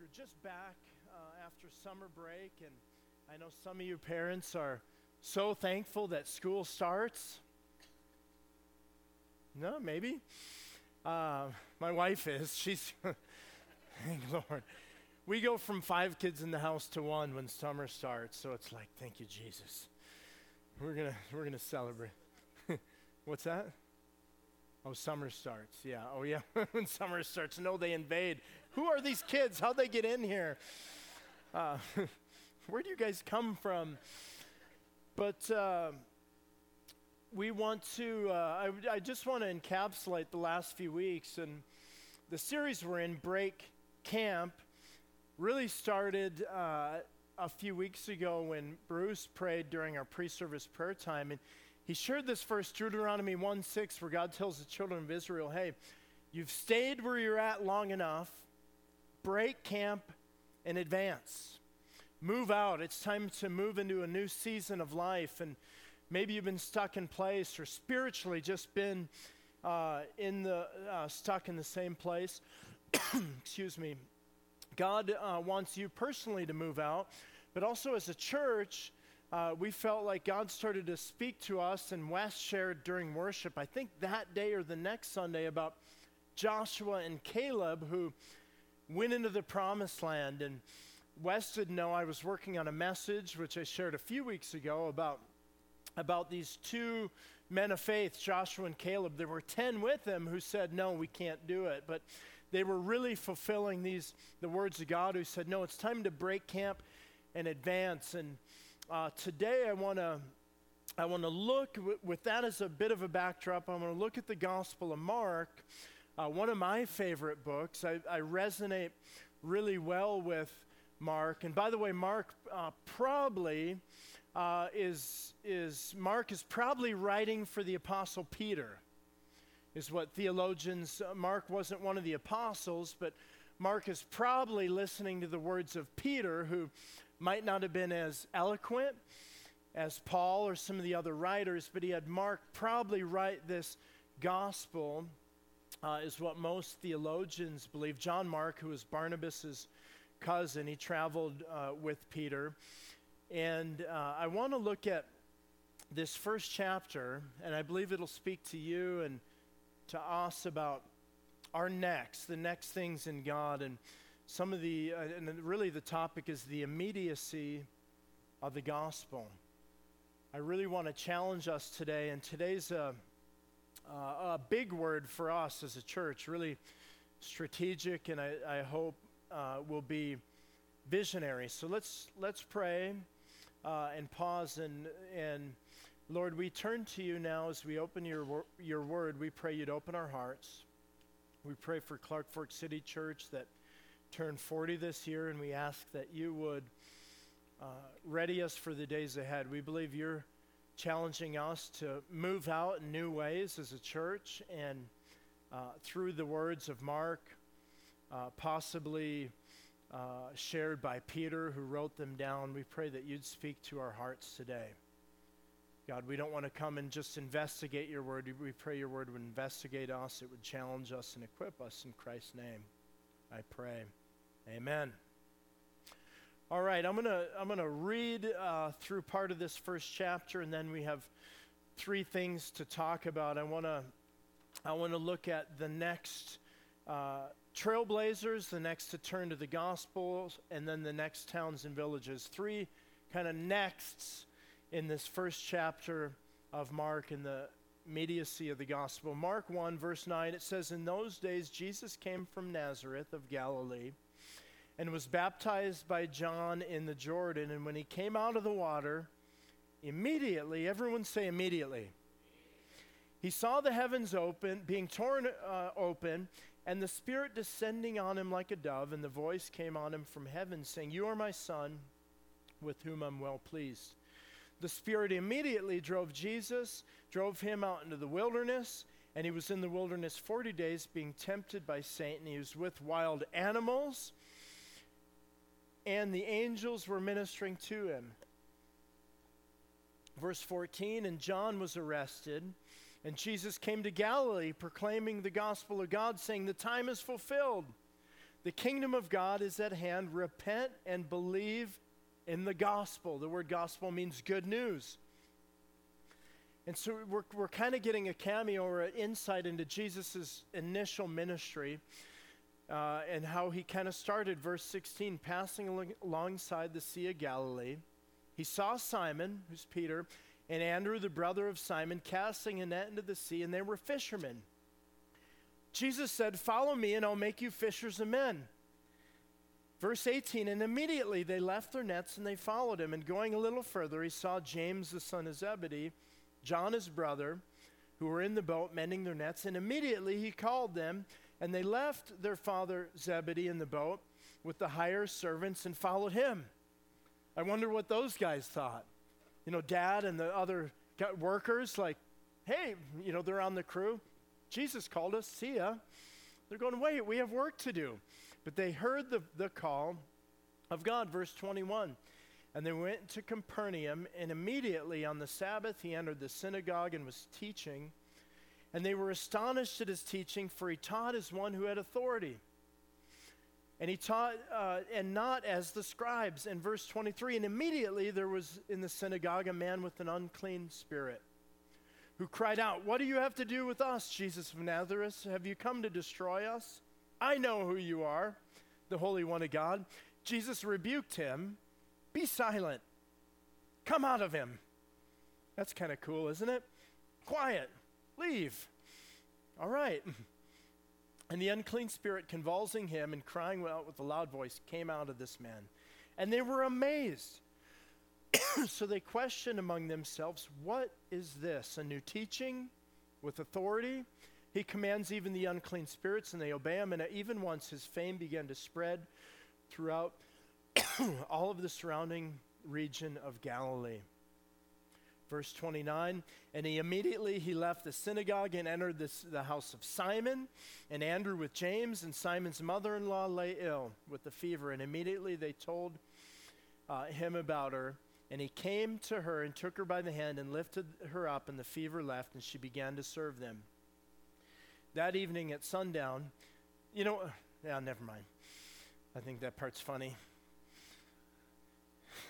you're just back uh, after summer break, and I know some of you parents are so thankful that school starts. No, maybe. Uh, my wife is. She's, thank Lord. We go from five kids in the house to one when summer starts, so it's like, thank you, Jesus. We're gonna we're gonna celebrate. What's that? Oh, summer starts. Yeah. Oh, yeah. when summer starts, no, they invade. Who are these kids? How'd they get in here? Uh, where do you guys come from? But uh, we want to, uh, I, I just want to encapsulate the last few weeks. And the series we're in, Break Camp, really started uh, a few weeks ago when Bruce prayed during our pre service prayer time. And he shared this verse, Deuteronomy 1 6, where God tells the children of Israel, hey, you've stayed where you're at long enough break camp and advance. Move out. It's time to move into a new season of life. And maybe you've been stuck in place or spiritually just been uh, in the, uh, stuck in the same place. Excuse me. God uh, wants you personally to move out, but also as a church, uh, we felt like God started to speak to us, and Wes shared during worship, I think that day or the next Sunday, about Joshua and Caleb who went into the promised land. And Wes didn't know I was working on a message, which I shared a few weeks ago, about, about these two men of faith, Joshua and Caleb. There were 10 with them who said, No, we can't do it. But they were really fulfilling these the words of God who said, No, it's time to break camp and advance. And uh, today I want to I want to look w- with that as a bit of a backdrop. I want to look at the Gospel of Mark uh, one of my favorite books. I, I, resonate really well with Mark. And by the way, Mark uh, probably uh, is, is, Mark is probably writing for the Apostle Peter, is what theologians, uh, Mark wasn't one of the apostles, but Mark is probably listening to the words of Peter, who might not have been as eloquent as Paul or some of the other writers, but he had Mark probably write this gospel uh, is what most theologians believe. John Mark, who was Barnabas's cousin, he traveled uh, with Peter. And uh, I want to look at this first chapter, and I believe it'll speak to you and to us about our next, the next things in God. And some of the, uh, and really the topic is the immediacy of the gospel. I really want to challenge us today, and today's a uh, a big word for us as a church, really strategic, and I, I hope uh, will be visionary. So let's let's pray uh, and pause and and Lord, we turn to you now as we open your your word. We pray you'd open our hearts. We pray for Clark Fork City Church that turned 40 this year, and we ask that you would uh, ready us for the days ahead. We believe you're challenging us to move out in new ways as a church and uh, through the words of Mark, uh, possibly uh, shared by Peter, who wrote them down. We pray that you'd speak to our hearts today. God, we don't want to come and just investigate your word. We pray your word would investigate us, it would challenge us and equip us in Christ's name. I pray. Amen. All right, I'm gonna I'm gonna read uh, through part of this first chapter, and then we have three things to talk about. I wanna I wanna look at the next uh, trailblazers, the next to turn to the Gospels, and then the next towns and villages. Three kind of nexts in this first chapter of Mark in the immediacy of the gospel. Mark 1, verse 9, it says, In those days Jesus came from Nazareth of Galilee and was baptized by John in the Jordan. And when he came out of the water, immediately, everyone say immediately, he saw the heavens open, being torn uh, open, and the Spirit descending on him like a dove, and the voice came on him from heaven, saying, You are my Son, with whom I'm well pleased. The Spirit immediately drove Jesus, drove him out into the wilderness, and he was in the wilderness 40 days, being tempted by Satan. He was with wild animals and the angels were ministering to him. Verse 14 And John was arrested, and Jesus came to Galilee proclaiming the gospel of God, saying, The time is fulfilled, The kingdom of God is at hand. Repent and believe in the gospel. The word gospel means good news. And so we're, we're kind of getting a cameo or an insight into Jesus' initial ministry uh, and how he kind of started. Verse 16 passing al- alongside the Sea of Galilee, he saw Simon, who's Peter, and Andrew, the brother of Simon, casting a net into the sea, and they were fishermen. Jesus said, Follow me, and I'll make you fishers of men. Verse 18, and immediately they left their nets and they followed him. And going a little further, he saw James, the son of Zebedee, John, his brother, who were in the boat mending their nets. And immediately he called them, and they left their father Zebedee in the boat with the higher servants and followed him. I wonder what those guys thought. You know, dad and the other workers, like, hey, you know, they're on the crew. Jesus called us, see ya. They're going, wait, we have work to do. But they heard the, the call of God, verse 21. And they went to Capernaum, and immediately on the Sabbath he entered the synagogue and was teaching. And they were astonished at his teaching, for he taught as one who had authority. And he taught, uh, and not as the scribes. In verse 23, and immediately there was in the synagogue a man with an unclean spirit who cried out, What do you have to do with us, Jesus of Nazareth? Have you come to destroy us? I know who you are, the Holy One of God. Jesus rebuked him. Be silent. Come out of him. That's kind of cool, isn't it? Quiet. Leave. All right. And the unclean spirit, convulsing him and crying out with a loud voice, came out of this man. And they were amazed. so they questioned among themselves, What is this? A new teaching with authority? He commands even the unclean spirits, and they obey him. And even once his fame began to spread throughout all of the surrounding region of Galilee. Verse 29, and he immediately he left the synagogue and entered this, the house of Simon, and Andrew with James, and Simon's mother-in-law lay ill with the fever, and immediately they told uh, him about her, and he came to her and took her by the hand and lifted her up, and the fever left, and she began to serve them. That evening at sundown, you know, yeah, never mind. I think that part's funny.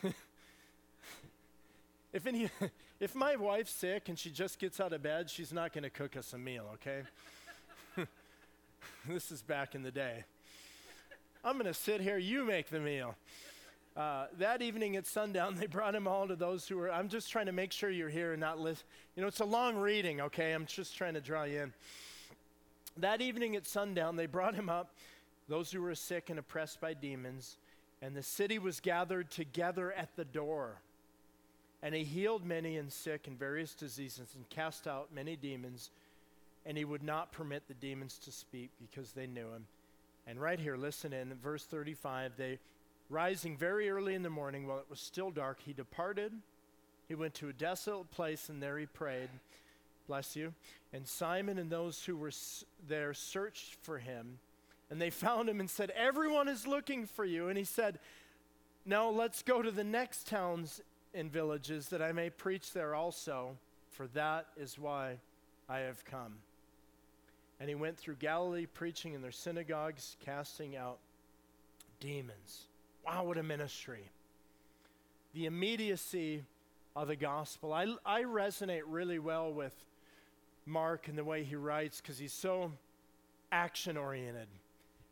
if any if my wife's sick and she just gets out of bed, she's not going to cook us a meal, okay? this is back in the day. I'm going to sit here, you make the meal. Uh, that evening at sundown, they brought him all to those who were. I'm just trying to make sure you're here and not listen. You know, it's a long reading, okay? I'm just trying to draw you in. That evening at sundown, they brought him up, those who were sick and oppressed by demons, and the city was gathered together at the door. And he healed many and sick in various diseases and cast out many demons. And he would not permit the demons to speak because they knew him. And right here, listen in verse 35 they, rising very early in the morning while it was still dark, he departed. He went to a desolate place and there he prayed. Bless you. And Simon and those who were s- there searched for him. And they found him and said, Everyone is looking for you. And he said, Now let's go to the next towns in villages, that I may preach there also, for that is why I have come. And he went through Galilee, preaching in their synagogues, casting out demons. Wow, what a ministry. The immediacy of the gospel. I, I resonate really well with Mark and the way he writes because he's so action oriented.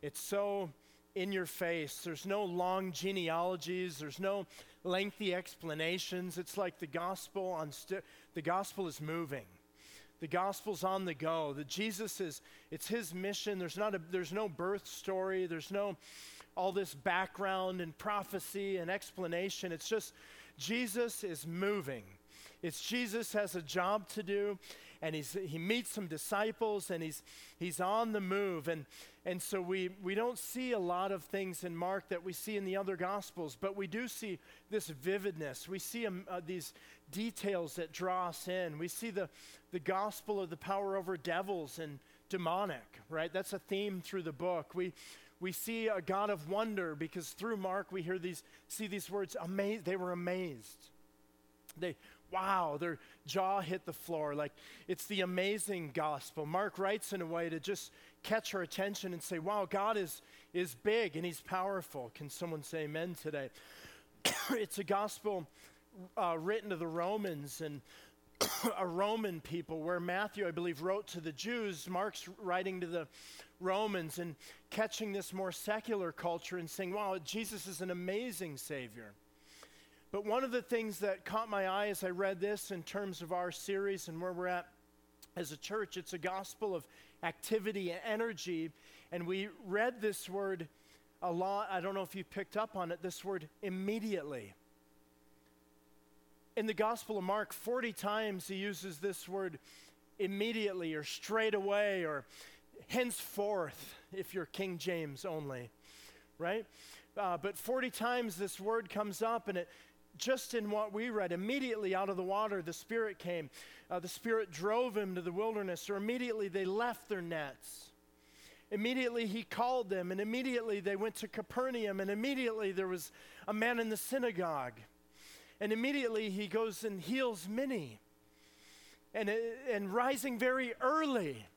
It's so in your face. There's no long genealogies, there's no lengthy explanations. It's like the gospel on st- the gospel is moving. The gospel's on the go. The Jesus is it's his mission. There's not a there's no birth story. There's no all this background and prophecy and explanation. It's just Jesus is moving. It's Jesus has a job to do and he's, he meets some disciples and he's, he's on the move. And, and so we, we don't see a lot of things in Mark that we see in the other Gospels, but we do see this vividness. We see um, uh, these details that draw us in. We see the, the gospel of the power over devils and demonic, right? That's a theme through the book. We, we see a God of wonder because through Mark we hear these, see these words, amazed. They were amazed. They wow, their jaw hit the floor. Like it's the amazing gospel. Mark writes in a way to just catch our attention and say, wow, God is, is big and he's powerful. Can someone say amen today? it's a gospel uh, written to the Romans and a Roman people, where Matthew, I believe, wrote to the Jews, Mark's writing to the Romans and catching this more secular culture and saying, wow, Jesus is an amazing Savior. But one of the things that caught my eye as I read this in terms of our series and where we're at as a church, it's a gospel of activity and energy. And we read this word a lot. I don't know if you picked up on it, this word immediately. In the Gospel of Mark, 40 times he uses this word immediately or straight away or henceforth, if you're King James only, right? Uh, but 40 times this word comes up, and it just in what we read, immediately out of the water, the Spirit came. Uh, the Spirit drove him to the wilderness, or immediately they left their nets. Immediately he called them, and immediately they went to Capernaum, and immediately there was a man in the synagogue. And immediately he goes and heals many. And, and rising very early,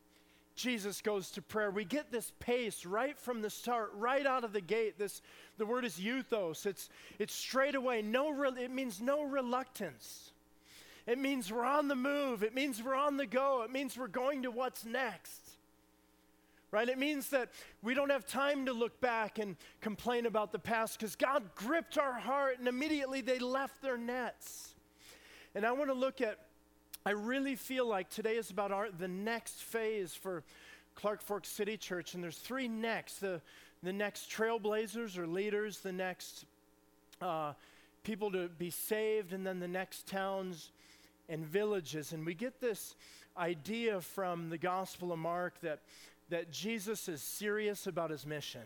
Jesus goes to prayer. We get this pace right from the start, right out of the gate. This the word is euthos. It's it's straight away. No, re- it means no reluctance. It means we're on the move. It means we're on the go. It means we're going to what's next. Right? It means that we don't have time to look back and complain about the past because God gripped our heart and immediately they left their nets. And I want to look at I really feel like today is about our, the next phase for Clark Fork City Church, and there's three next the, the next trailblazers or leaders, the next uh, people to be saved, and then the next towns and villages. And we get this idea from the Gospel of Mark that, that Jesus is serious about his mission.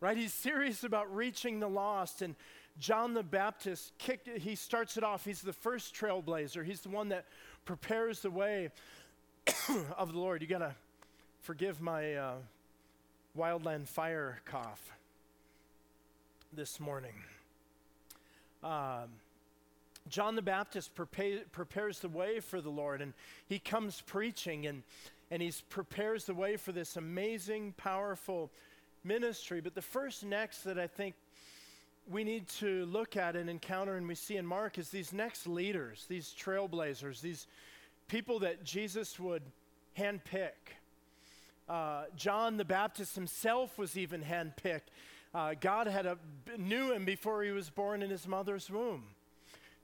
Right? He's serious about reaching the lost and John the Baptist kicked it, he starts it off. He's the first trailblazer. He's the one that prepares the way of the Lord. You got to forgive my uh, wildland fire cough this morning. Um, John the Baptist prepa- prepares the way for the Lord, and he comes preaching, and, and he prepares the way for this amazing, powerful ministry. But the first next that I think we need to look at and encounter and we see in Mark is these next leaders, these trailblazers, these people that Jesus would handpick. Uh, John the Baptist himself was even handpicked. Uh, God had a, knew him before he was born in his mother's womb.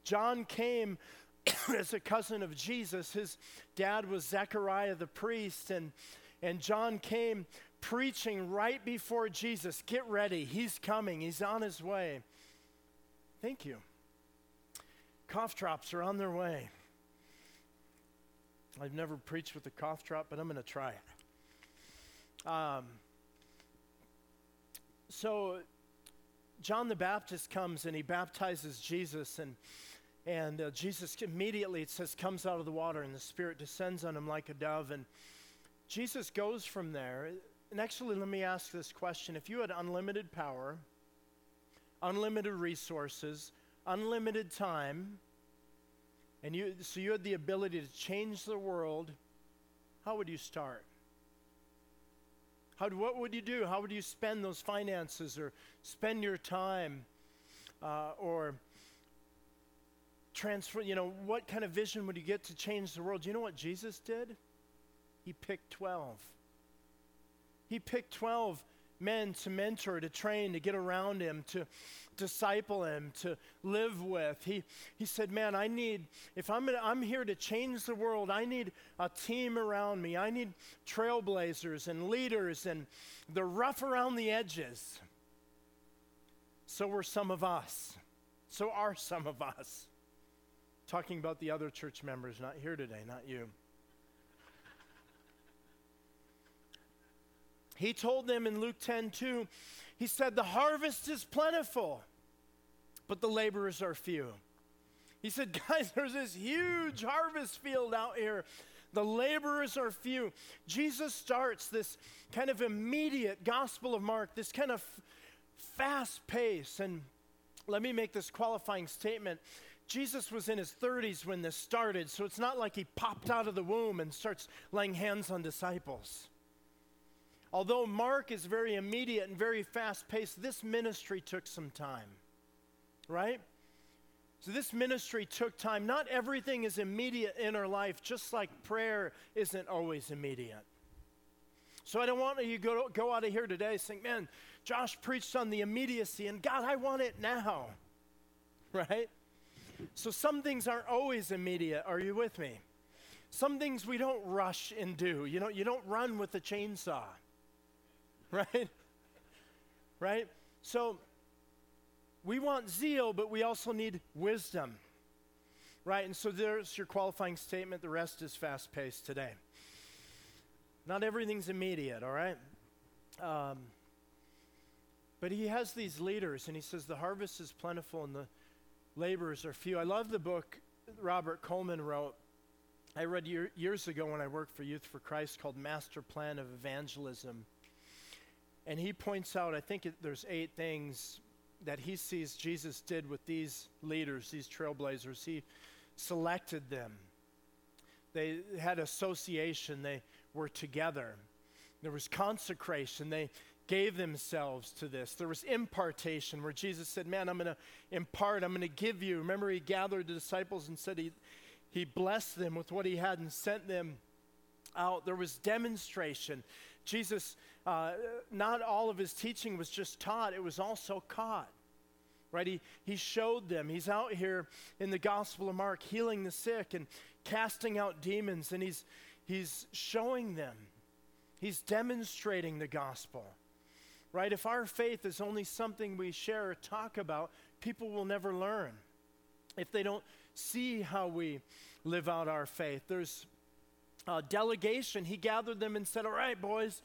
John came as a cousin of Jesus. His dad was Zechariah the priest, and, and John came preaching right before Jesus. Get ready, he's coming, he's on his way. Thank you. Cough drops are on their way. I've never preached with a cough drop, but I'm going to try it. Um, so, John the Baptist comes and he baptizes Jesus, and and uh, Jesus immediately, it says, comes out of the water, and the Spirit descends on him like a dove. And Jesus goes from there. And actually, let me ask this question if you had unlimited power, unlimited resources, unlimited time, and you, so you had the ability to change the world, how would you start? How, what would you do? How would you spend those finances or spend your time uh, or transfer? You know, what kind of vision would you get to change the world? Do you know what Jesus did? He picked 12. He picked 12 men to mentor, to train, to get around him, to disciple him, to live with. He, he said, Man, I need, if I'm, gonna, I'm here to change the world, I need a team around me. I need trailblazers and leaders and the rough around the edges. So were some of us. So are some of us. Talking about the other church members, not here today, not you. He told them in Luke 10 2, he said, The harvest is plentiful, but the laborers are few. He said, Guys, there's this huge harvest field out here. The laborers are few. Jesus starts this kind of immediate Gospel of Mark, this kind of f- fast pace. And let me make this qualifying statement. Jesus was in his 30s when this started, so it's not like he popped out of the womb and starts laying hands on disciples. Although Mark is very immediate and very fast paced, this ministry took some time, right? So, this ministry took time. Not everything is immediate in our life, just like prayer isn't always immediate. So, I don't want you to go, go out of here today saying, man, Josh preached on the immediacy, and God, I want it now, right? So, some things aren't always immediate. Are you with me? Some things we don't rush and do. You know, you don't run with a chainsaw, right? Right? So, we want zeal, but we also need wisdom. Right? And so there's your qualifying statement. The rest is fast paced today. Not everything's immediate, all right? Um, but he has these leaders, and he says, The harvest is plentiful and the laborers are few. I love the book Robert Coleman wrote. I read year, years ago when I worked for Youth for Christ called Master Plan of Evangelism. And he points out, I think it, there's eight things that he sees Jesus did with these leaders, these trailblazers. He selected them. They had association, they were together. There was consecration. They gave themselves to this. There was impartation where Jesus said, Man, I'm going to impart, I'm going to give you. Remember, he gathered the disciples and said he, he blessed them with what he had and sent them out. There was demonstration. Jesus, uh, not all of his teaching was just taught, it was also caught. Right? He, he showed them. He's out here in the Gospel of Mark healing the sick and casting out demons, and he's, he's showing them. He's demonstrating the gospel. Right? If our faith is only something we share or talk about, people will never learn. If they don't see how we live out our faith, there's a delegation. He gathered them and said, All right, boys,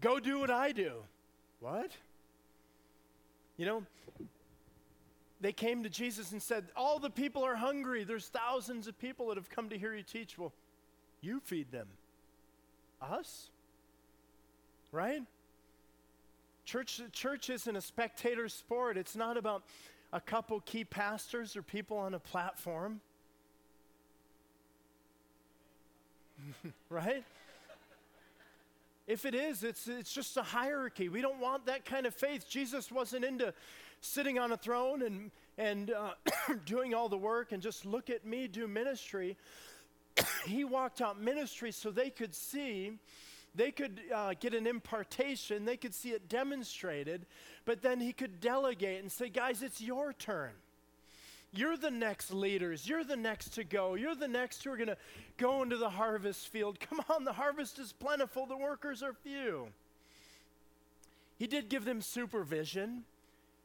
Go do what I do. What? You know, they came to Jesus and said, All the people are hungry. There's thousands of people that have come to hear you teach. Well, you feed them. Us? Right? Church, church isn't a spectator sport. It's not about a couple key pastors or people on a platform. right? If it is, it's, it's just a hierarchy. We don't want that kind of faith. Jesus wasn't into sitting on a throne and, and uh, doing all the work and just look at me do ministry. he walked out ministry so they could see, they could uh, get an impartation, they could see it demonstrated, but then he could delegate and say, guys, it's your turn. You're the next leaders. You're the next to go. You're the next who are going to go into the harvest field. Come on, the harvest is plentiful, the workers are few. He did give them supervision.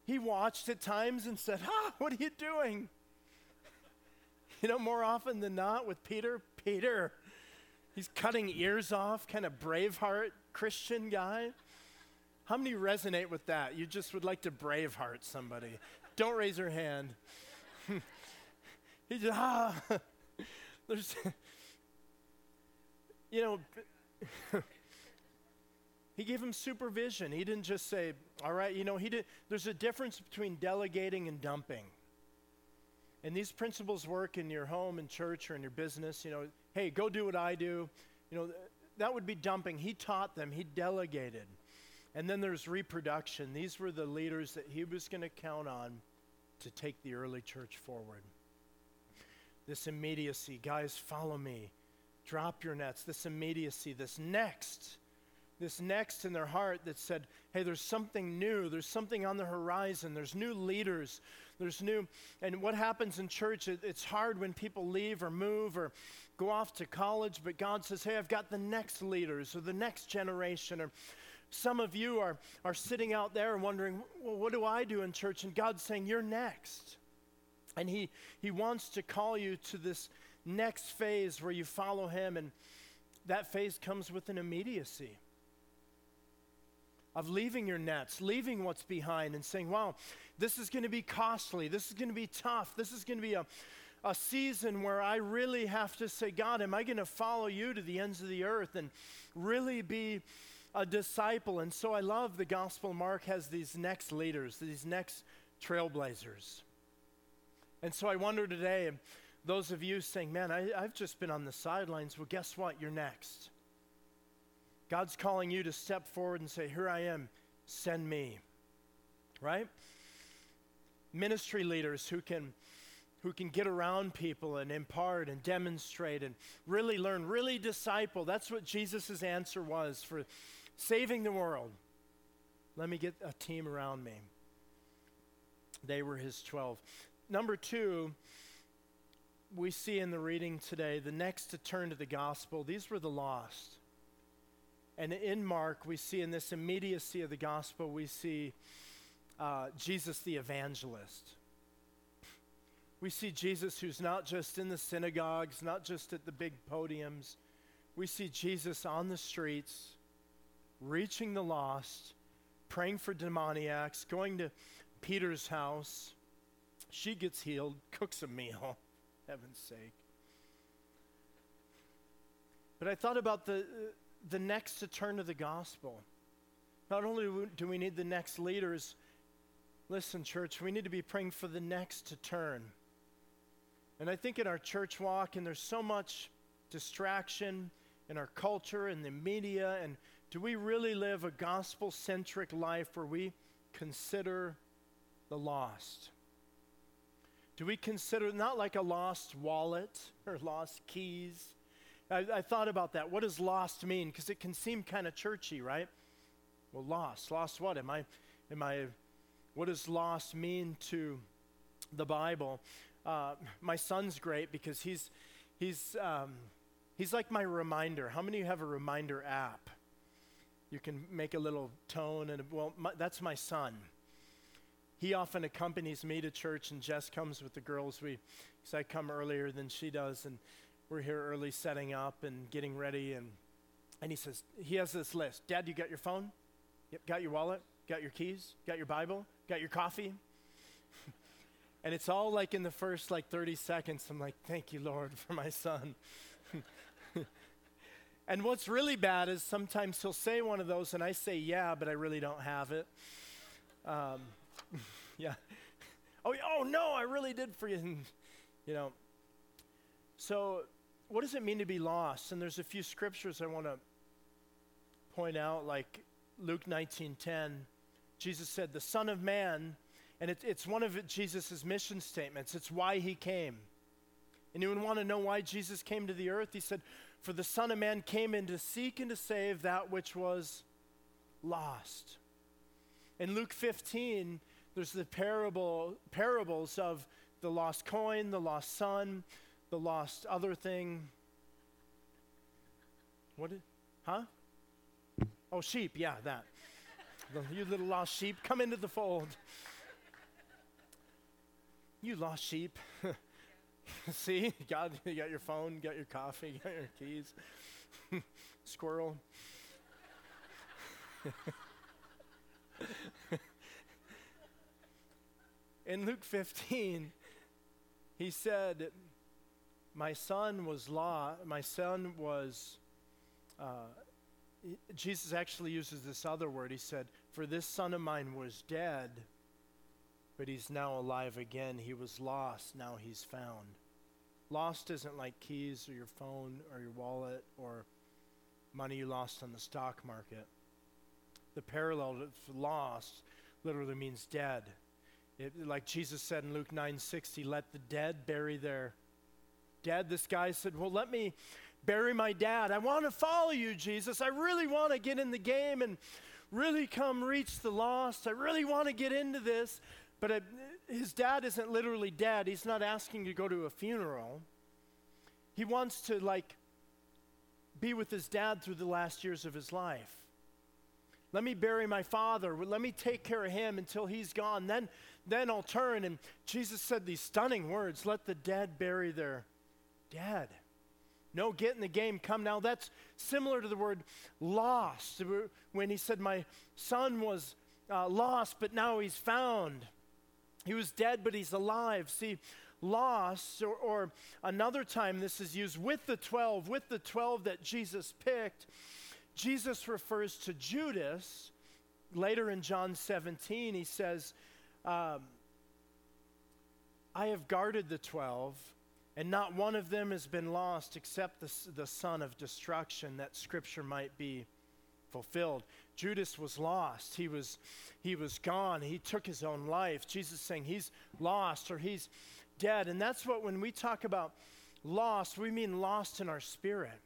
He watched at times and said, Ah, what are you doing? You know, more often than not with Peter, Peter, he's cutting ears off, kind of braveheart Christian guy. How many resonate with that? You just would like to braveheart somebody. Don't raise your hand. He just, ah, there's, you know, he gave him supervision. He didn't just say, all right, you know, he did, there's a difference between delegating and dumping. And these principles work in your home and church or in your business. You know, hey, go do what I do. You know, that would be dumping. He taught them, he delegated. And then there's reproduction. These were the leaders that he was going to count on to take the early church forward. This immediacy, guys, follow me. Drop your nets. This immediacy, this next, this next in their heart that said, hey, there's something new. There's something on the horizon. There's new leaders. There's new. And what happens in church, it, it's hard when people leave or move or go off to college, but God says, hey, I've got the next leaders or the next generation or some of you are, are sitting out there wondering, well, what do I do in church? And God's saying, You're next. And he, he wants to call you to this next phase where you follow Him. And that phase comes with an immediacy of leaving your nets, leaving what's behind, and saying, Wow, this is going to be costly. This is going to be tough. This is going to be a, a season where I really have to say, God, am I going to follow you to the ends of the earth and really be a disciple. And so I love the Gospel Mark has these next leaders, these next trailblazers. And so I wonder today, those of you saying, man, I, have just been on the sidelines, well, guess what? You're next. God's calling you to step forward and say, Here I am, send me. Right? Ministry leaders who can who can get around people and impart and demonstrate and really learn, really disciple. That's what Jesus' answer was for saving the world. Let me get a team around me. They were his 12. Number two, we see in the reading today, the next to turn to the gospel, these were the lost. And in Mark, we see in this immediacy of the gospel, we see uh, Jesus the evangelist. We see Jesus who's not just in the synagogues, not just at the big podiums. We see Jesus on the streets, reaching the lost, praying for demoniacs, going to Peter's house. She gets healed, cooks a meal, heaven's sake. But I thought about the, the next to turn to the gospel. Not only do we need the next leaders, listen, church, we need to be praying for the next to turn. And I think in our church walk, and there's so much distraction in our culture and the media, and do we really live a gospel centric life where we consider the lost? Do we consider not like a lost wallet or lost keys? I, I thought about that. What does lost mean? Because it can seem kind of churchy, right? Well, lost. Lost what? Am I, am I, what does lost mean to the Bible? Uh, my son's great because he's, he's, um, he's like my reminder. How many of you have a reminder app? You can make a little tone, and well, my, that's my son. He often accompanies me to church, and Jess comes with the girls. We, because I come earlier than she does, and we're here early setting up and getting ready. And, and he says, he has this list Dad, you got your phone? Yep, got your wallet? Got your keys? Got your Bible? Got your coffee? And it's all like in the first like 30 seconds, I'm like, thank you, Lord, for my son. And what's really bad is sometimes he'll say one of those, and I say, yeah, but I really don't have it. Um, yeah. Oh, oh, no, I really did for you. You know. So, what does it mean to be lost? And there's a few scriptures I want to point out, like Luke 19:10. Jesus said, "The Son of Man." And it, it's one of Jesus' mission statements. It's why he came. Anyone want to know why Jesus came to the earth? He said, For the Son of Man came in to seek and to save that which was lost. In Luke 15, there's the parable, parables of the lost coin, the lost son, the lost other thing. What did, huh? Oh, sheep, yeah, that. you little lost sheep, come into the fold. You lost sheep. See, God, you got your phone, got your coffee, got your keys. Squirrel. In Luke 15, he said, My son was law, my son was, uh, Jesus actually uses this other word. He said, For this son of mine was dead but he's now alive again. He was lost, now he's found. Lost isn't like keys or your phone or your wallet or money you lost on the stock market. The parallel of lost literally means dead. It, like Jesus said in Luke 9:60, let the dead bury their dead. This guy said, "Well, let me bury my dad. I want to follow you, Jesus. I really want to get in the game and really come reach the lost. I really want to get into this. But uh, his dad isn't literally dead. He's not asking to go to a funeral. He wants to, like, be with his dad through the last years of his life. Let me bury my father. Let me take care of him until he's gone. Then, then I'll turn. And Jesus said these stunning words let the dead bury their dead. No, get in the game, come now. That's similar to the word lost. When he said, My son was uh, lost, but now he's found. He was dead, but he's alive. See, lost, or, or, another time this is used with the 12, with the 12 that Jesus picked, Jesus refers to Judas. Later in John 17, he says, um, I have guarded the 12, and not one of them has been lost except the, the son of destruction, that scripture might be fulfilled. Judas was lost. He was, he was gone. He took his own life. Jesus saying he's lost or he's dead. And that's what, when we talk about lost, we mean lost in our spirit.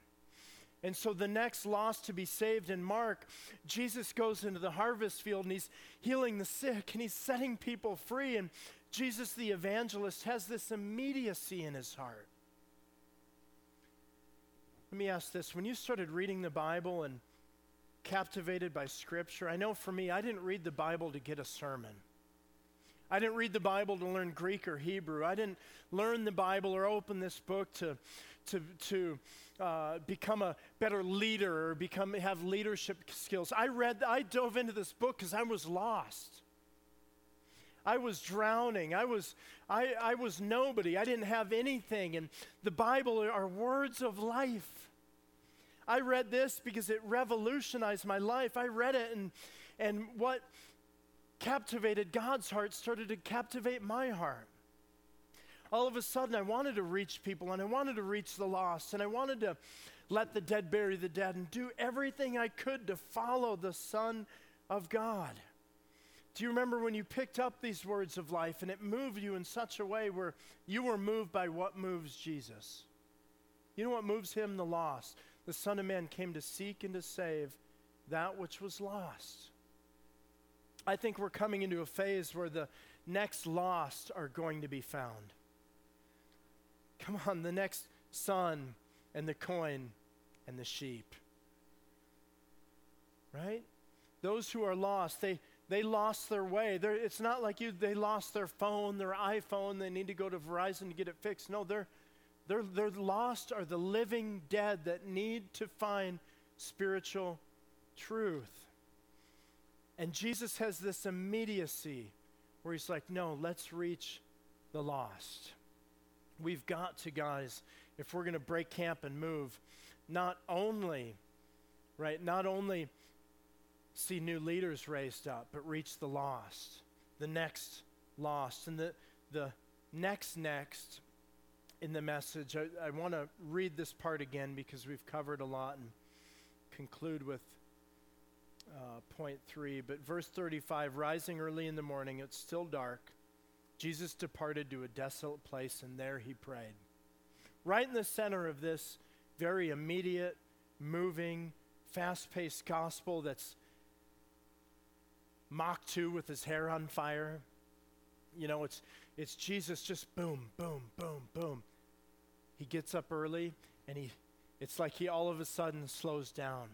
And so the next lost to be saved in Mark, Jesus goes into the harvest field and he's healing the sick and he's setting people free. And Jesus, the evangelist, has this immediacy in his heart. Let me ask this when you started reading the Bible and captivated by Scripture, I know for me, I didn't read the Bible to get a sermon. I didn't read the Bible to learn Greek or Hebrew. I didn't learn the Bible or open this book to, to, to uh, become a better leader or become, have leadership skills. I read, I dove into this book because I was lost. I was drowning. I was, I, I was nobody. I didn't have anything. And the Bible are words of life. I read this because it revolutionized my life. I read it, and, and what captivated God's heart started to captivate my heart. All of a sudden, I wanted to reach people and I wanted to reach the lost and I wanted to let the dead bury the dead and do everything I could to follow the Son of God. Do you remember when you picked up these words of life and it moved you in such a way where you were moved by what moves Jesus? You know what moves him? The lost. The Son of Man came to seek and to save that which was lost. I think we're coming into a phase where the next lost are going to be found. Come on, the next son and the coin and the sheep. Right? Those who are lost, they, they lost their way. They're, it's not like you, they lost their phone, their iPhone, they need to go to Verizon to get it fixed. No, they're, they're, they're lost are the living dead that need to find spiritual truth. And Jesus has this immediacy where he's like, no, let's reach the lost. We've got to, guys, if we're going to break camp and move, not only, right, not only see new leaders raised up, but reach the lost, the next lost. And the, the next, next in the message, I, I want to read this part again because we've covered a lot and conclude with uh, point three, but verse 35 rising early in the morning, it's still dark. Jesus departed to a desolate place, and there he prayed. Right in the center of this very immediate, moving, fast paced gospel that's Mach 2 with his hair on fire. You know, it's, it's Jesus just boom, boom, boom, boom. He gets up early and he, it's like he all of a sudden slows down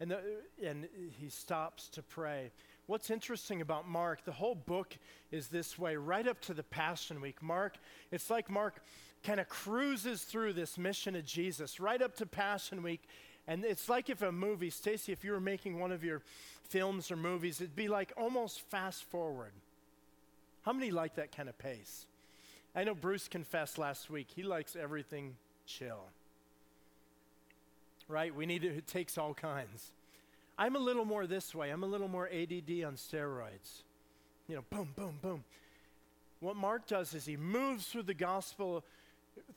and, the, and he stops to pray. What's interesting about Mark, the whole book is this way, right up to the Passion Week. Mark, it's like Mark kind of cruises through this mission of Jesus, right up to Passion Week. And it's like if a movie, Stacy, if you were making one of your films or movies, it'd be like almost fast forward. How many like that kind of pace? I know Bruce confessed last week, he likes everything chill right? We need to, it takes all kinds. I'm a little more this way. I'm a little more ADD on steroids. You know, boom, boom, boom. What Mark does is he moves through the gospel,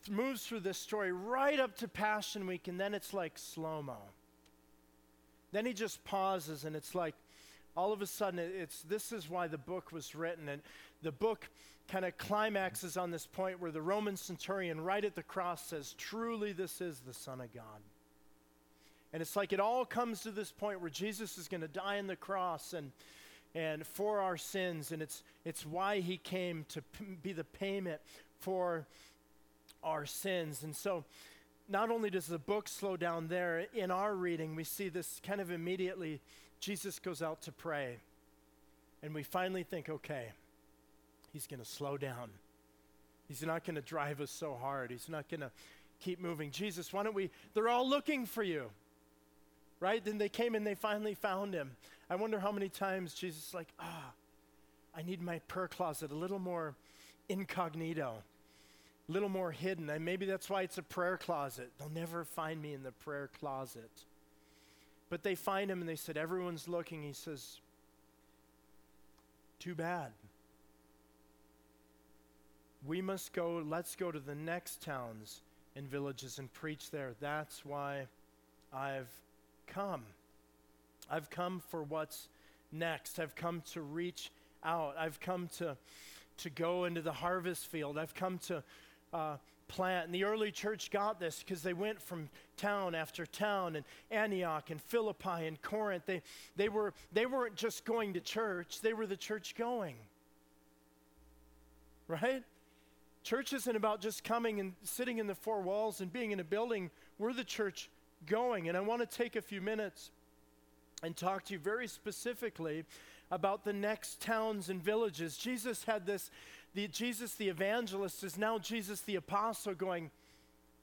moves through this story right up to Passion Week, and then it's like slow mo. Then he just pauses, and it's like all of a sudden, it's this is why the book was written. And the book kind of climaxes on this point where the Roman centurion, right at the cross, says, Truly, this is the Son of God. And it's like it all comes to this point where Jesus is going to die on the cross and, and for our sins. And it's, it's why he came to p- be the payment for our sins. And so, not only does the book slow down there, in our reading, we see this kind of immediately. Jesus goes out to pray. And we finally think, okay, he's going to slow down. He's not going to drive us so hard. He's not going to keep moving. Jesus, why don't we? They're all looking for you right? Then they came and they finally found him. I wonder how many times Jesus is like, ah, oh, I need my prayer closet a little more incognito, little more hidden. And maybe that's why it's a prayer closet. They'll never find me in the prayer closet. But they find him and they said, Everyone's looking. He says, Too bad. We must go, let's go to the next towns and villages and preach there. That's why I've come. I've come for what's next. I've come to reach out. I've come to, to go into the harvest field. I've come to uh, plant. And the early church got this because they went from town after town and Antioch and Philippi and Corinth. They, they, were, they weren't just going to church, they were the church going. Right? Church isn't about just coming and sitting in the four walls and being in a building. We're the church going. And I want to take a few minutes and talk to you very specifically about the next towns and villages. Jesus had this, the, Jesus the evangelist is now Jesus the apostle going,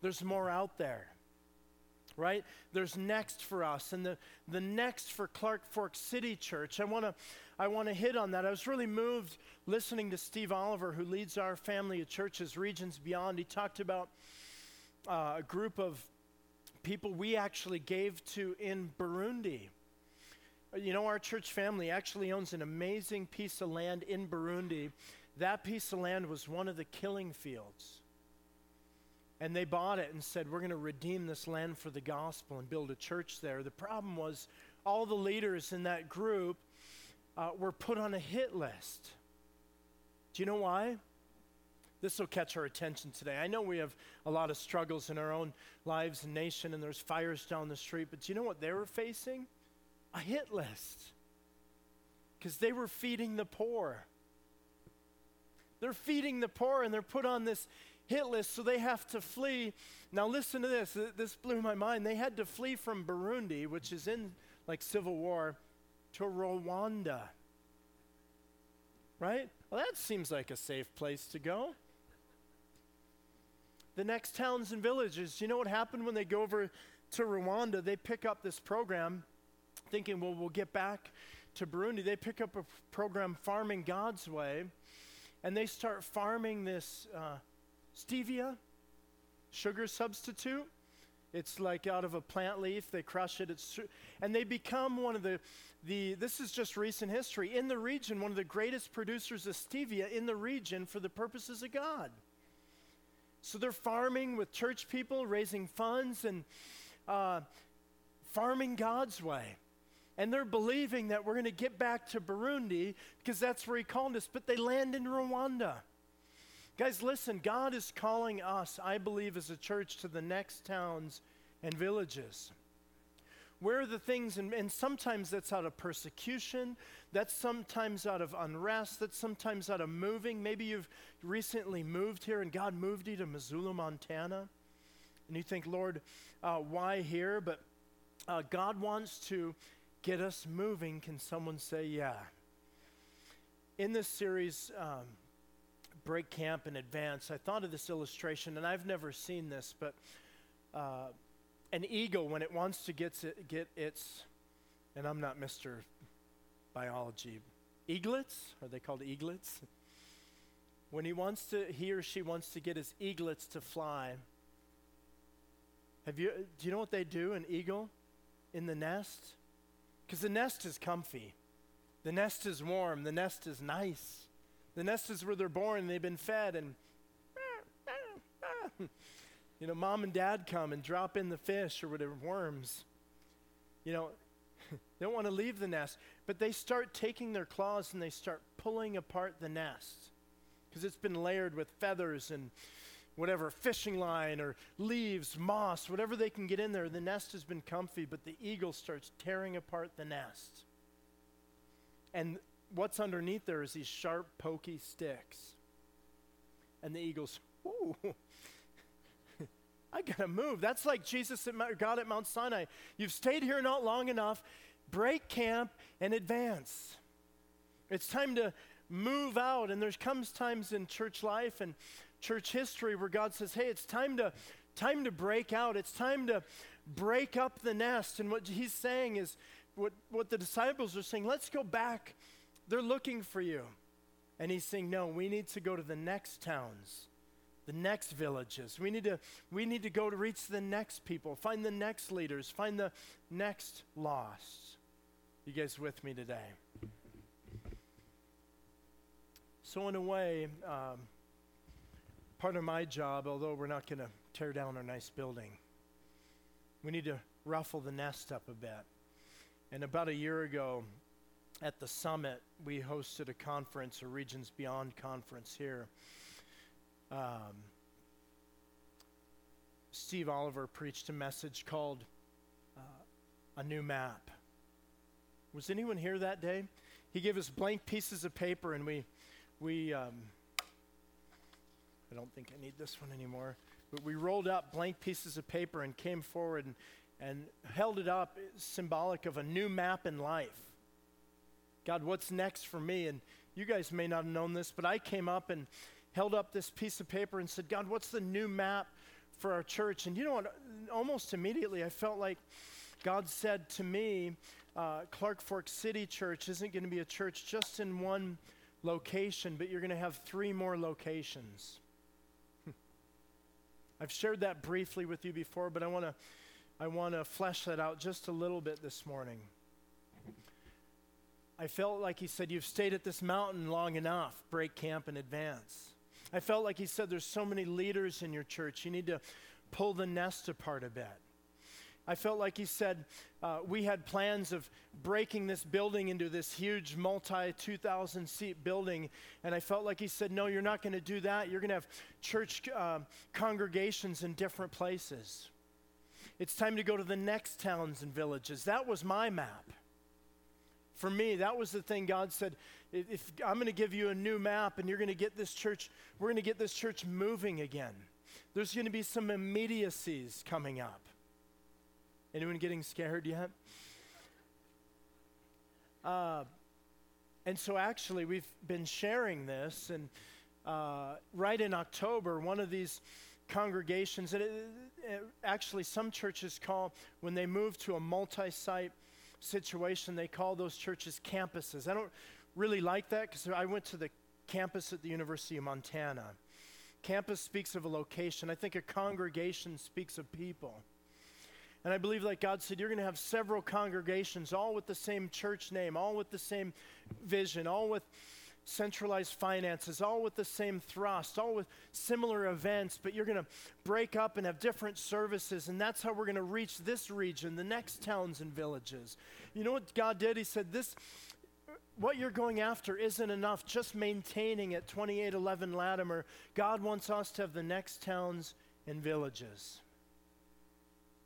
there's more out there. Right? There's next for us and the, the next for Clark Fork City Church. I want to I want to hit on that. I was really moved listening to Steve Oliver, who leads our family of churches, Regions Beyond. He talked about uh, a group of people we actually gave to in Burundi. You know, our church family actually owns an amazing piece of land in Burundi. That piece of land was one of the killing fields. And they bought it and said, We're going to redeem this land for the gospel and build a church there. The problem was, all the leaders in that group uh, were put on a hit list. Do you know why? This will catch our attention today. I know we have a lot of struggles in our own lives and nation, and there's fires down the street, but do you know what they were facing? a hit list because they were feeding the poor. They're feeding the poor and they're put on this hit list, so they have to flee. Now, listen to this. This blew my mind. They had to flee from Burundi, which is in like civil war, to Rwanda. Right? Well, that seems like a safe place to go. The next towns and villages, you know what happened when they go over to Rwanda? They pick up this program thinking, well, we'll get back to Burundi. They pick up a program, Farming God's Way, and they start farming this uh, stevia, sugar substitute. It's like out of a plant leaf. They crush it. It's, and they become one of the, the, this is just recent history, in the region, one of the greatest producers of stevia in the region for the purposes of God. So they're farming with church people, raising funds, and uh, farming God's way and they're believing that we're going to get back to Burundi because that's where He called us, but they land in Rwanda. Guys, listen, God is calling us, I believe, as a church to the next towns and villages. Where are the things, and, and sometimes that's out of persecution, that's sometimes out of unrest, that's sometimes out of moving. Maybe you've recently moved here and God moved you to Missoula, Montana, and you think, Lord, uh, why here? But uh, God wants to get us moving, can someone say, yeah? In this series, um, Break Camp and Advance, I thought of this illustration, and I've never seen this, but uh, an eagle, when it wants to get, it, get its, and I'm not Mr. Biology, eaglets? Are they called eaglets? When he wants to, he or she wants to get his eaglets to fly, have you, do you know what they do, an eagle in the nest? Because the nest is comfy, the nest is warm, the nest is nice. The nest is where they're born, they've been fed, and you know, mom and dad come and drop in the fish or whatever, worms. You know, they don't want to leave the nest, but they start taking their claws and they start pulling apart the nest because it's been layered with feathers and whatever, fishing line or leaves, moss, whatever they can get in there. The nest has been comfy, but the eagle starts tearing apart the nest. And what's underneath there is these sharp, pokey sticks. And the eagle's, ooh, I gotta move. That's like Jesus at God at Mount Sinai. You've stayed here not long enough. Break camp and advance. It's time to move out. And there comes times in church life and church history where God says, hey, it's time to, time to break out. It's time to break up the nest. And what he's saying is, what, what the disciples are saying, let's go back. They're looking for you. And he's saying, no, we need to go to the next towns, the next villages. We need to, we need to go to reach the next people, find the next leaders, find the next lost. You guys with me today? So, in a way, um, part of my job, although we're not going to tear down our nice building, we need to ruffle the nest up a bit. And about a year ago, at the summit, we hosted a conference, a Regions Beyond conference here. Um, Steve Oliver preached a message called uh, A New Map. Was anyone here that day? He gave us blank pieces of paper, and we, we um, I don't think I need this one anymore, but we rolled up blank pieces of paper and came forward and, and held it up, symbolic of a new map in life. God, what's next for me? And you guys may not have known this, but I came up and held up this piece of paper and said, God, what's the new map for our church? And you know what? Almost immediately, I felt like God said to me, uh, Clark Fork City Church isn't going to be a church just in one location, but you're going to have three more locations. I've shared that briefly with you before, but I want to I want to flesh that out just a little bit this morning. I felt like he said, You've stayed at this mountain long enough, break camp and advance. I felt like he said, There's so many leaders in your church, you need to pull the nest apart a bit. I felt like he said, uh, We had plans of breaking this building into this huge multi 2,000 seat building. And I felt like he said, No, you're not going to do that. You're going to have church uh, congregations in different places. It's time to go to the next towns and villages. That was my map. For me, that was the thing God said, if I'm going to give you a new map and you're going to get this church, we're going to get this church moving again. There's going to be some immediacies coming up. Anyone getting scared yet? Uh, and so, actually, we've been sharing this, and uh, right in October, one of these congregations, and it, it, actually, some churches call, when they move to a multi site situation, they call those churches campuses. I don't really like that because I went to the campus at the University of Montana. Campus speaks of a location, I think a congregation speaks of people. And I believe, like God said, you're going to have several congregations, all with the same church name, all with the same vision, all with centralized finances, all with the same thrust, all with similar events, but you're going to break up and have different services, and that's how we're going to reach this region, the next towns and villages. You know what God did? He said, This. What you're going after isn't enough just maintaining at 2811 Latimer. God wants us to have the next towns and villages.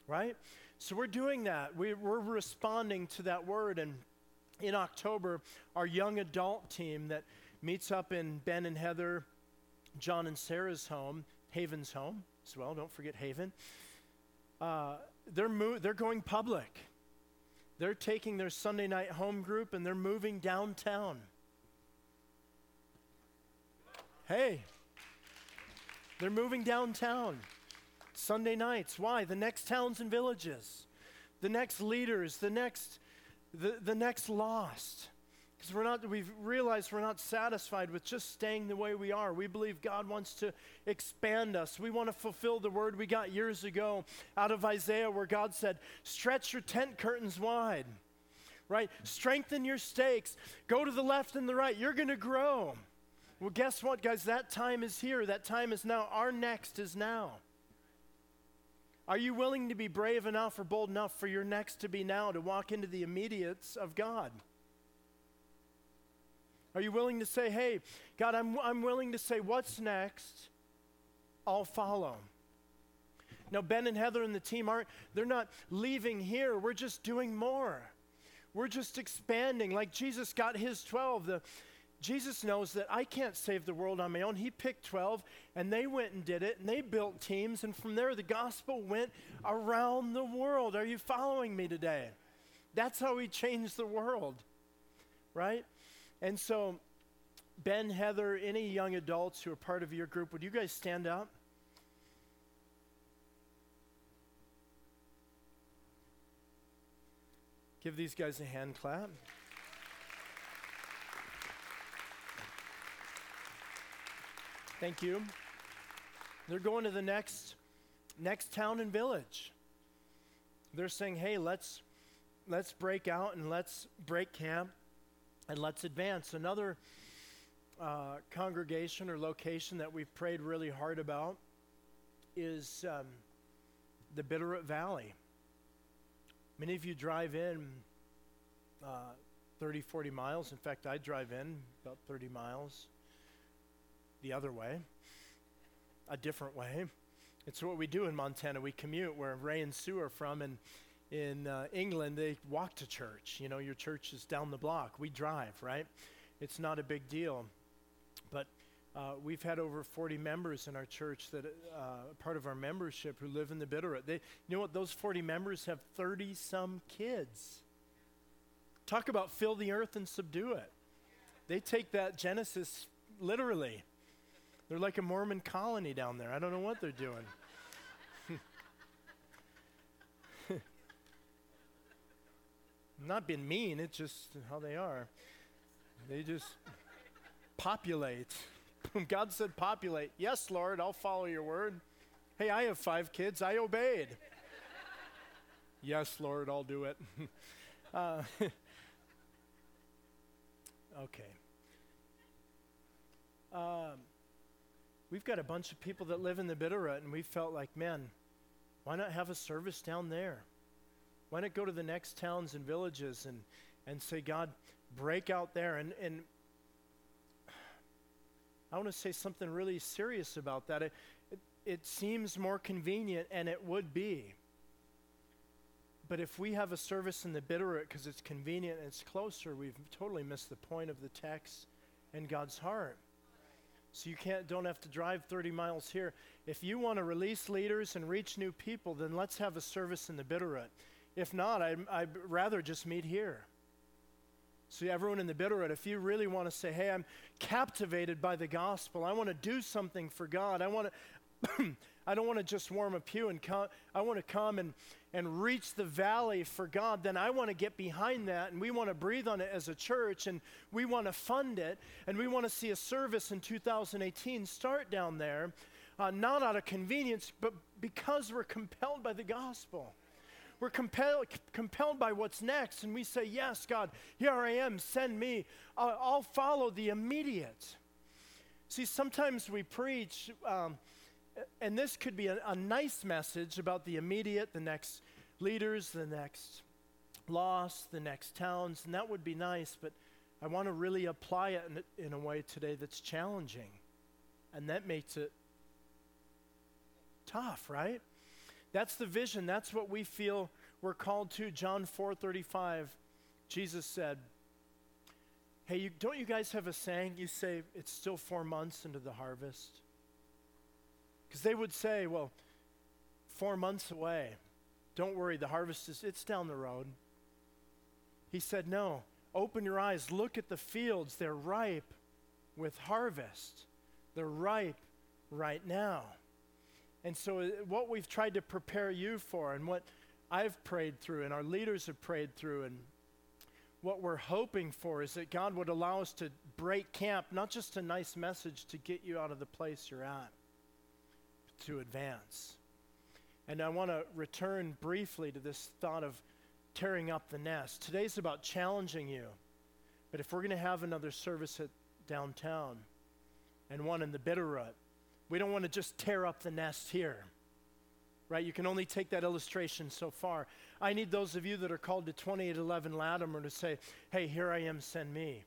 Right? So we're doing that. We, we're responding to that word. And in October, our young adult team that meets up in Ben and Heather, John and Sarah's home, Haven's home as well, don't forget Haven, uh, they're, mo- they're going public. They're taking their Sunday night home group and they're moving downtown. Hey, they're moving downtown Sunday nights. Why? The next towns and villages, the next leaders, the next the, the next lost. Because we're not, we've realized we're not satisfied with just staying the way we are. We believe God wants to expand us. We want to fulfill the word we got years ago out of Isaiah where God said, stretch your tent curtains wide, right? Strengthen your stakes. Go to the left and the right. You're going to grow. Well, guess what, guys? That time is here. That time is now. Our next is now. Are you willing to be brave enough or bold enough for your next to be now to walk into the immediates of God? Are you willing to say, hey, God, I'm, I'm willing to say, what's next? I'll follow. Now, Ben and Heather and the team aren't, they're not leaving here. We're just doing more. We're just expanding. Like Jesus got his 12. The, Jesus knows that I can't save the world on my own. He picked 12 and they went and did it and they built teams. And from there, the gospel went around the world. Are you following me today? That's how he changed the world, right? And so, Ben, Heather, any young adults who are part of your group, would you guys stand up? Give these guys a hand clap. Thank you. They're going to the next next town and village. They're saying, "Hey, let's let's break out and let's break camp and let's advance." Another uh, congregation or location that we've prayed really hard about is um, the Bitterroot Valley. Many of you drive in uh, 30, 40 miles. In fact, I drive in about 30 miles the other way, a different way. It's what we do in Montana. We commute where Ray and Sue are from, and in uh, England, they walk to church. You know, your church is down the block. We drive, right? It's not a big deal. But uh, we've had over 40 members in our church that uh, part of our membership who live in the Bitterroot. They, you know what? Those 40 members have 30 some kids. Talk about fill the earth and subdue it. They take that Genesis literally. They're like a Mormon colony down there. I don't know what they're doing. not being mean, it's just how they are. They just populate. God said, populate. Yes, Lord, I'll follow your word. Hey, I have five kids. I obeyed. yes, Lord, I'll do it. uh, okay. Um, we've got a bunch of people that live in the Bitterroot, and we felt like, man, why not have a service down there? Why not go to the next towns and villages and, and say, God, break out there? And, and I want to say something really serious about that. It, it, it seems more convenient, and it would be. But if we have a service in the Bitterroot because it's convenient and it's closer, we've totally missed the point of the text and God's heart. So you can't don't have to drive 30 miles here. If you want to release leaders and reach new people, then let's have a service in the Bitterroot. If not, I'd, I'd rather just meet here. So, everyone in the Bitterroot, if you really want to say, hey, I'm captivated by the gospel, I want to do something for God, I want to. I don't want to just warm a pew and come, I want to come and, and reach the valley for God, then I want to get behind that and we want to breathe on it as a church and we want to fund it and we want to see a service in 2018 start down there, uh, not out of convenience, but because we're compelled by the gospel. We're compelled, compelled by what's next, and we say, Yes, God, here I am, send me. I'll, I'll follow the immediate. See, sometimes we preach, um, and this could be a, a nice message about the immediate, the next leaders, the next loss, the next towns, and that would be nice, but I want to really apply it in, in a way today that's challenging. And that makes it tough, right? That's the vision. That's what we feel we're called to. John 4:35. Jesus said, "Hey, you, don't you guys have a saying? You say it's still 4 months into the harvest." Cuz they would say, "Well, 4 months away. Don't worry, the harvest is it's down the road." He said, "No. Open your eyes, look at the fields. They're ripe with harvest. They're ripe right now." And so, uh, what we've tried to prepare you for, and what I've prayed through, and our leaders have prayed through, and what we're hoping for is that God would allow us to break camp, not just a nice message to get you out of the place you're at, to advance. And I want to return briefly to this thought of tearing up the nest. Today's about challenging you. But if we're going to have another service at downtown and one in the Bitterroot, we don't want to just tear up the nest here, right? You can only take that illustration so far. I need those of you that are called to 2811 Latimer to say, hey, here I am, send me.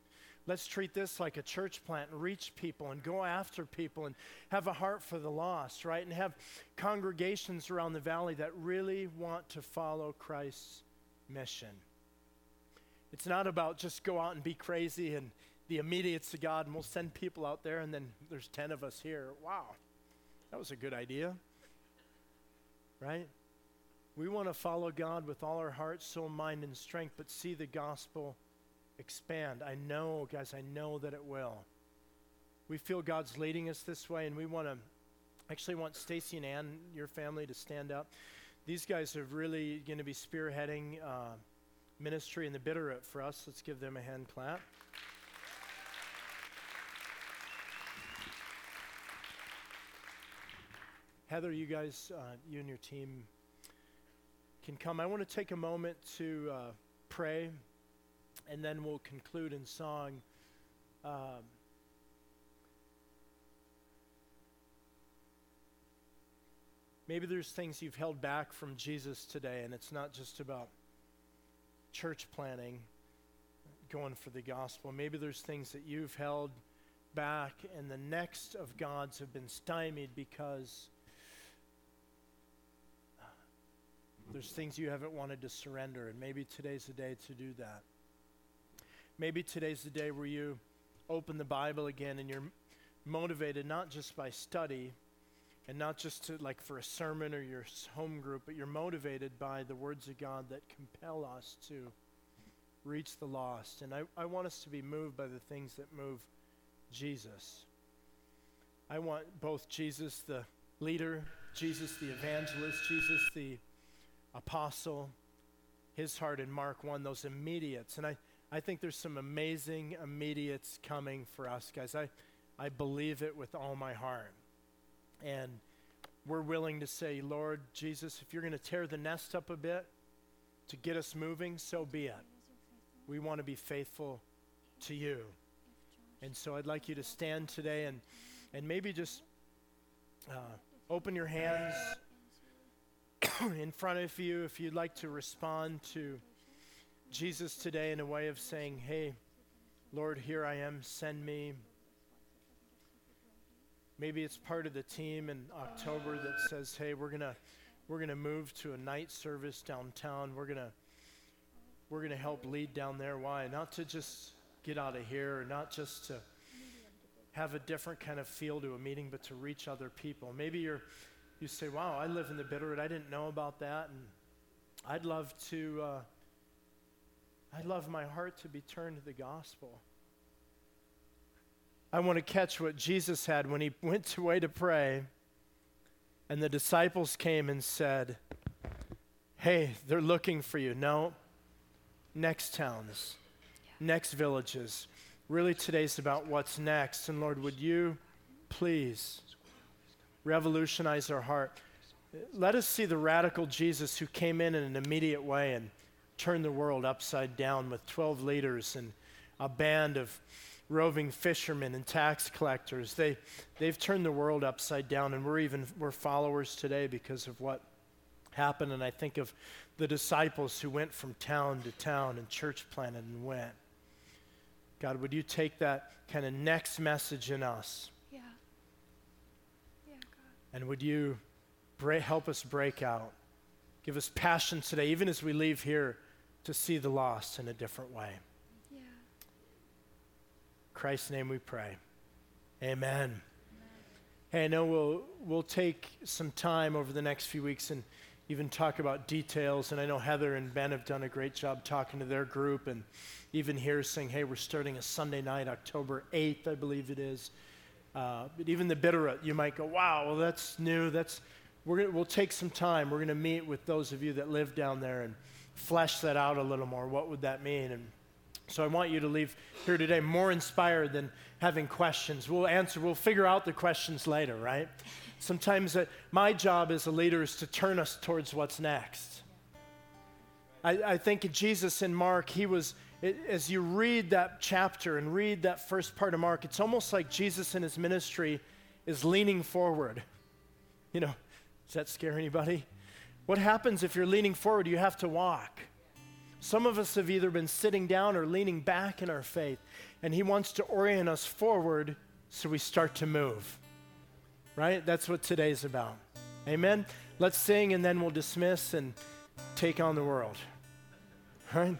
Let's treat this like a church plant and reach people and go after people and have a heart for the lost, right? And have congregations around the valley that really want to follow Christ's mission. It's not about just go out and be crazy and the immediates to God, and we'll send people out there, and then there's 10 of us here. Wow, that was a good idea. Right? We want to follow God with all our heart, soul, mind, and strength, but see the gospel expand. I know, guys, I know that it will. We feel God's leading us this way, and we want to actually want Stacy and Ann, your family, to stand up. These guys are really going to be spearheading uh, ministry in the Bitterroot for us. Let's give them a hand clap. Heather, you guys, uh, you and your team can come. I want to take a moment to uh, pray, and then we'll conclude in song. Um, maybe there's things you've held back from Jesus today, and it's not just about church planning. going for the gospel. Maybe there's things that you've held back, and the next of God's have been stymied because there's things you haven't wanted to surrender, and maybe today's the day to do that. Maybe today's the day where you open the Bible again and you're motivated not just by study and not just to like for a sermon or your home group, but you're motivated by the words of God that compel us to reach the lost. And I, I want us to be moved by the things that move Jesus. I want both Jesus the leader, Jesus the evangelist, Jesus the apostle, his heart in Mark 1, those immediates. And I, I think there's some amazing immediates coming for us, guys. I, I believe it with all my heart. And we're willing to say, Lord Jesus, if you're going to tear the nest up a bit to get us moving, so be it. We want to be faithful to you. And so I'd like you to stand today and, and maybe just uh, open your hands in front of you if you'd like to respond to Jesus today in a way of saying, Hey, Lord, here I am, send me. Maybe it's part of the team in October that says, Hey, we're going to we're going to move to a night service downtown. We're going to we're going to help lead down there. Why? Not to just get out of here, not just to have a different kind of feel to a meeting, but to reach other people. Maybe you're you say, "Wow, I live in the Bitterroot. I didn't know about that," and I'd love to. Uh, I'd love my heart to be turned to the gospel. I want to catch what Jesus had when he went away to pray, and the disciples came and said, Hey, they're looking for you. No, next towns, next villages. Really, today's about what's next. And Lord, would you please revolutionize our heart? Let us see the radical Jesus who came in in an immediate way and turned the world upside down with 12 leaders and a band of roving fishermen and tax collectors. They, they've turned the world upside down, and we're even we're followers today because of what happened. And I think of the disciples who went from town to town and church planted and went. God, would you take that kind of next message in us? Yeah. Yeah, God. And would you break, help us break out? Give us passion today, even as we leave here, to see the lost in a different way. Yeah. Christ's name we pray. Amen. Hey, I know we'll, we'll take some time over the next few weeks and even talk about details. And I know Heather and Ben have done a great job talking to their group and even here saying, hey, we're starting a Sunday night, October 8th, I believe it is. Uh, but even the Bitterroot, you might go, wow, well, that's new. That's, we're gonna, we'll take some time. We're going to meet with those of you that live down there and flesh that out a little more. What would that mean? And so I want you to leave here today more inspired than having questions. We'll answer, we'll figure out the questions later, right? Sometimes uh, my job as a leader is to turn us towards what's next. I, I think Jesus in Mark, he was, it, as you read that chapter and read that first part of Mark, it's almost like Jesus in his ministry is leaning forward. You know, does that scare anybody? What happens if you're leaning forward? You have to walk. Some of us have either been sitting down or leaning back in our faith, and He wants to orient us forward so we start to move. Right? That's what today's about. Amen? Let's sing and then we'll dismiss and take on the world. Right?